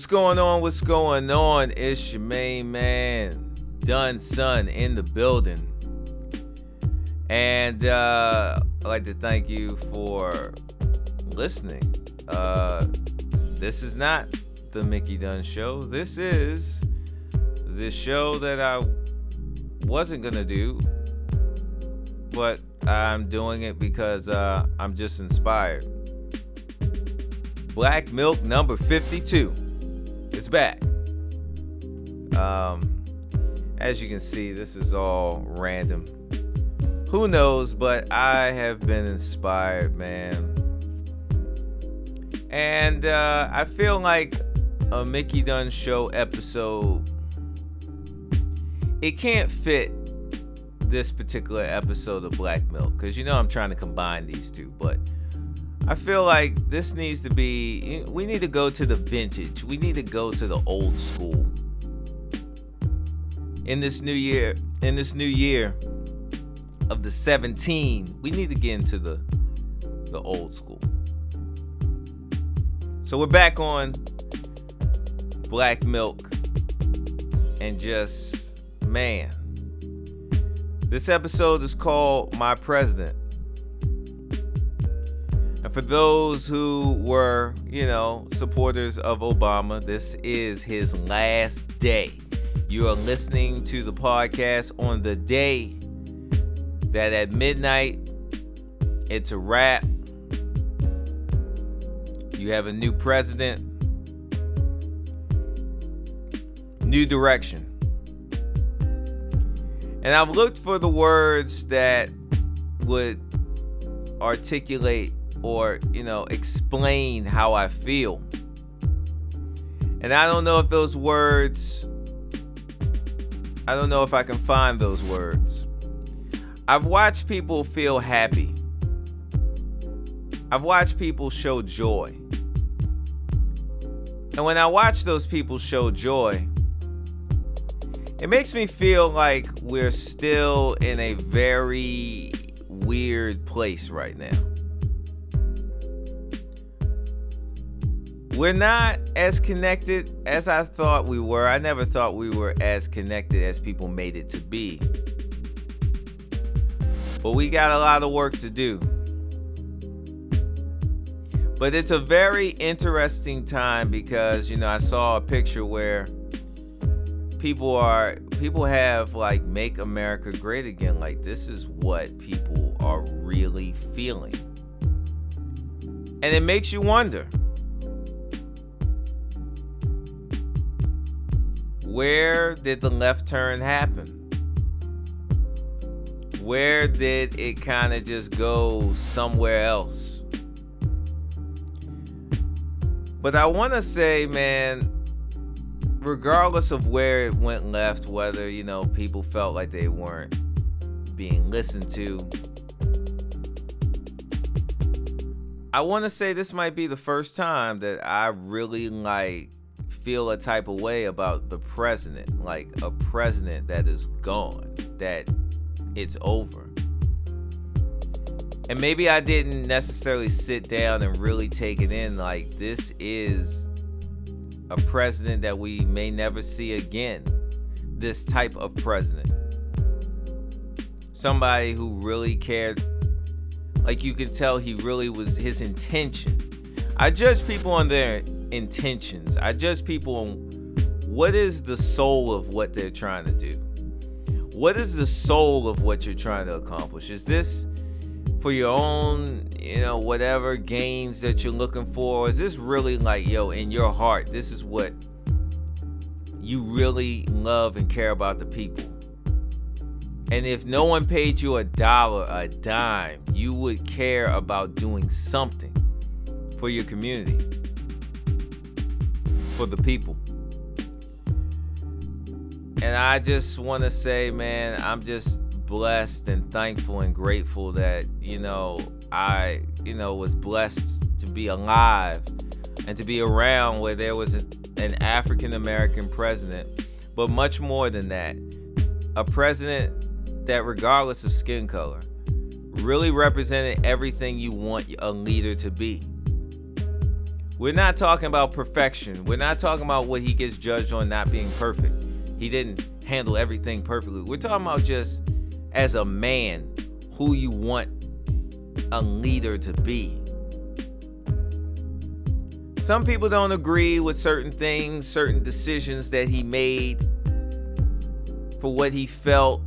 What's going on? What's going on? It's your main man, Dunson, in the building. And uh, I'd like to thank you for listening. Uh, this is not the Mickey Dunn Show. This is the show that I wasn't going to do, but I'm doing it because uh, I'm just inspired. Black Milk number 52. It's back. Um, as you can see, this is all random. Who knows, but I have been inspired, man. And uh, I feel like a Mickey Dunn Show episode, it can't fit this particular episode of Black Milk because you know I'm trying to combine these two, but I feel like this needs to be, we need to go to the vintage, we need to go to the old school. In this new year, in this new year of the 17, we need to get into the the old school. So we're back on Black Milk and just man this episode is called My President. For those who were, you know, supporters of Obama, this is his last day. You are listening to the podcast on the day that at midnight it's a wrap. You have a new president, new direction. And I've looked for the words that would articulate or, you know, explain how I feel. And I don't know if those words, I don't know if I can find those words. I've watched people feel happy. I've watched people show joy. And when I watch those people show joy, it makes me feel like we're still in a very weird place right now. We're not as connected as I thought we were. I never thought we were as connected as people made it to be. But we got a lot of work to do. But it's a very interesting time because, you know, I saw a picture where people are people have like make America great again. Like this is what people are really feeling. And it makes you wonder. Where did the left turn happen? Where did it kind of just go somewhere else? But I want to say, man, regardless of where it went left, whether, you know, people felt like they weren't being listened to, I want to say this might be the first time that I really like feel a type of way about the president, like a president that is gone, that it's over. And maybe I didn't necessarily sit down and really take it in like this is a president that we may never see again. This type of president. Somebody who really cared. Like you can tell he really was his intention. I judge people on their intentions. I judge people on what is the soul of what they're trying to do. What is the soul of what you're trying to accomplish? Is this for your own, you know, whatever gains that you're looking for? Is this really like, yo, in your heart, this is what you really love and care about the people? And if no one paid you a dollar, a dime, you would care about doing something for your community, for the people. And I just want to say, man, I'm just blessed and thankful and grateful that, you know, I, you know, was blessed to be alive and to be around where there was an African American president, but much more than that, a president that, regardless of skin color, really represented everything you want a leader to be. We're not talking about perfection. We're not talking about what he gets judged on not being perfect. He didn't handle everything perfectly. We're talking about just as a man who you want a leader to be. Some people don't agree with certain things, certain decisions that he made for what he felt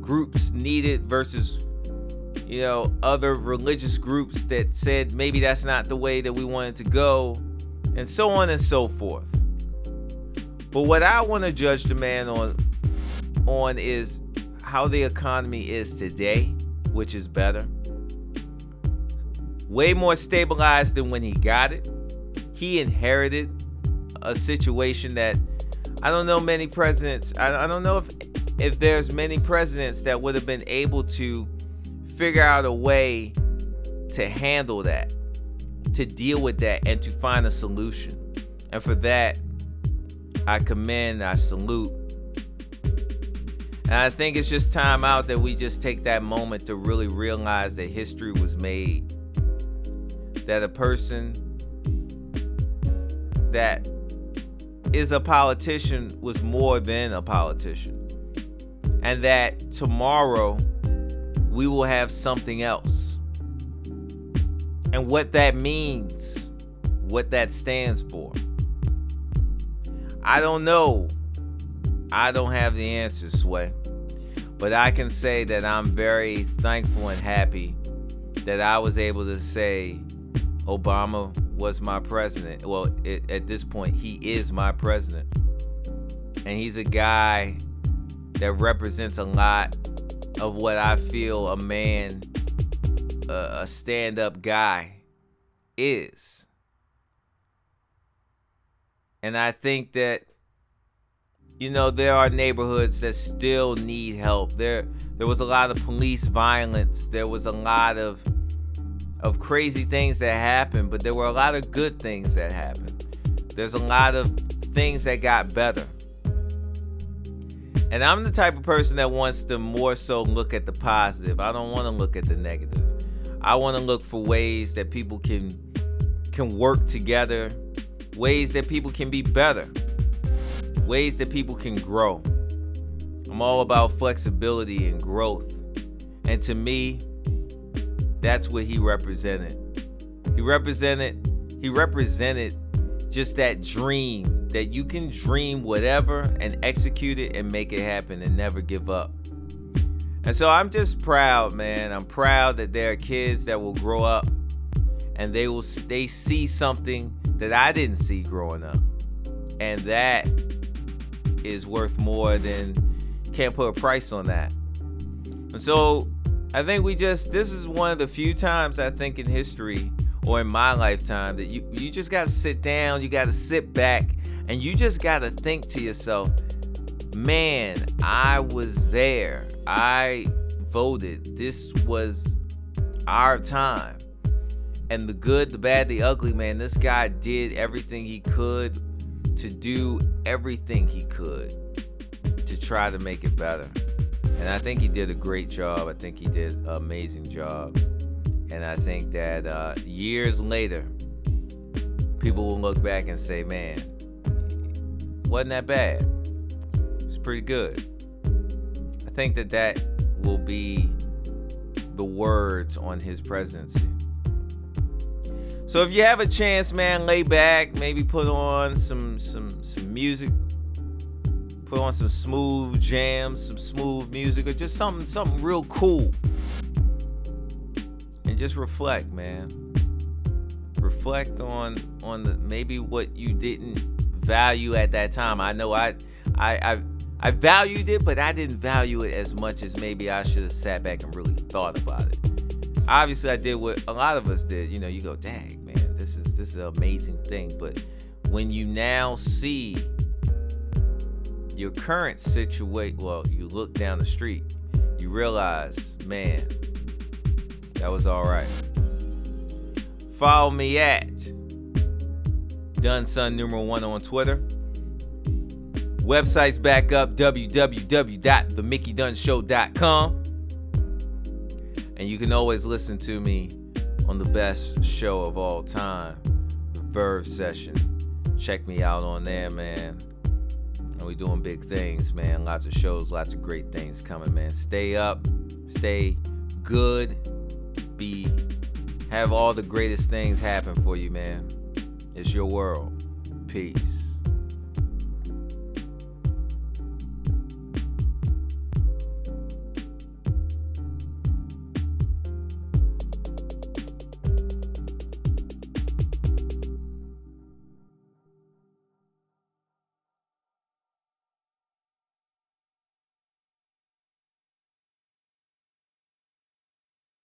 groups needed versus you know other religious groups that said maybe that's not the way that we wanted to go and so on and so forth. But what I want to judge the man on on is how the economy is today, which is better. Way more stabilized than when he got it he inherited a situation that I don't know many presidents. I, don't know if if there's many presidents that would have been able to figure out a way to handle that, to deal with that, and to find a solution. And for that, I commend, I salute. And I think it's just time out that we just take that moment to really realize that history was made. That a person that is a politician was more than a politician. And that tomorrow we will have something else. And what that means, what that stands for. I don't know. I don't have the answer, Sway. But I can say that I'm very thankful and happy that I was able to say Obama was my president. Well, it, at this point, he is my president. And he's a guy that represents a lot of what I feel a man, a stand up guy is. And I think that you know there are neighborhoods that still need help. There there was a lot of police violence. There was a lot of of crazy things that happened, but there were a lot of good things that happened. There's a lot of things that got better. And I'm the type of person that wants to more so look at the positive. I don't want to look at the negative. I want to look for ways that people can can work together, ways that people can be better, ways that people can grow. I'm all about flexibility and growth. And to me, that's what he represented. He represented he represented just that dream that you can dream whatever and execute it and make it happen and never give up. And so I'm just proud, man. I'm proud that there are kids that will grow up and they will they see something that I didn't see growing up. And that is worth more than can't put a price on that. And so I think we just this is one of the few times I think in history or in my lifetime that you you just got to sit down, you got to sit back and you just got to think to yourself, "Man, I was there. I voted. This was our time." And the good, the bad, the ugly, man, this guy did everything he could to do everything he could to try to make it better. And I think he did a great job. I think he did an amazing job. And I think that uh, years later, people will look back and say, man, wasn't that bad. It's pretty good. I think that that will be the words on his presidency. So if you have a chance, man, lay back, maybe put on some some some music, put on some smooth jams, some smooth music, or just something something real cool. And just reflect, man. Reflect on on the maybe what you didn't value at that time. I know I I I I valued it, but I didn't value it as much as maybe I should have sat back and really thought about it. Obviously, I did what a lot of us did. You know, you go, dang, man, this is this is an amazing thing. But when you now see your current situation, well, you look down the street, you realize, man, that was all right. Follow me at Dunson numeral one on Twitter. Website's back up www.themickeydunshow.com. And you can always listen to me on the best show of all time, the Verve session. Check me out on there, man. And we doing big things, man. Lots of shows, lots of great things coming, man. Stay up, stay good, be have all the greatest things happen for you, man. It's your world. Peace.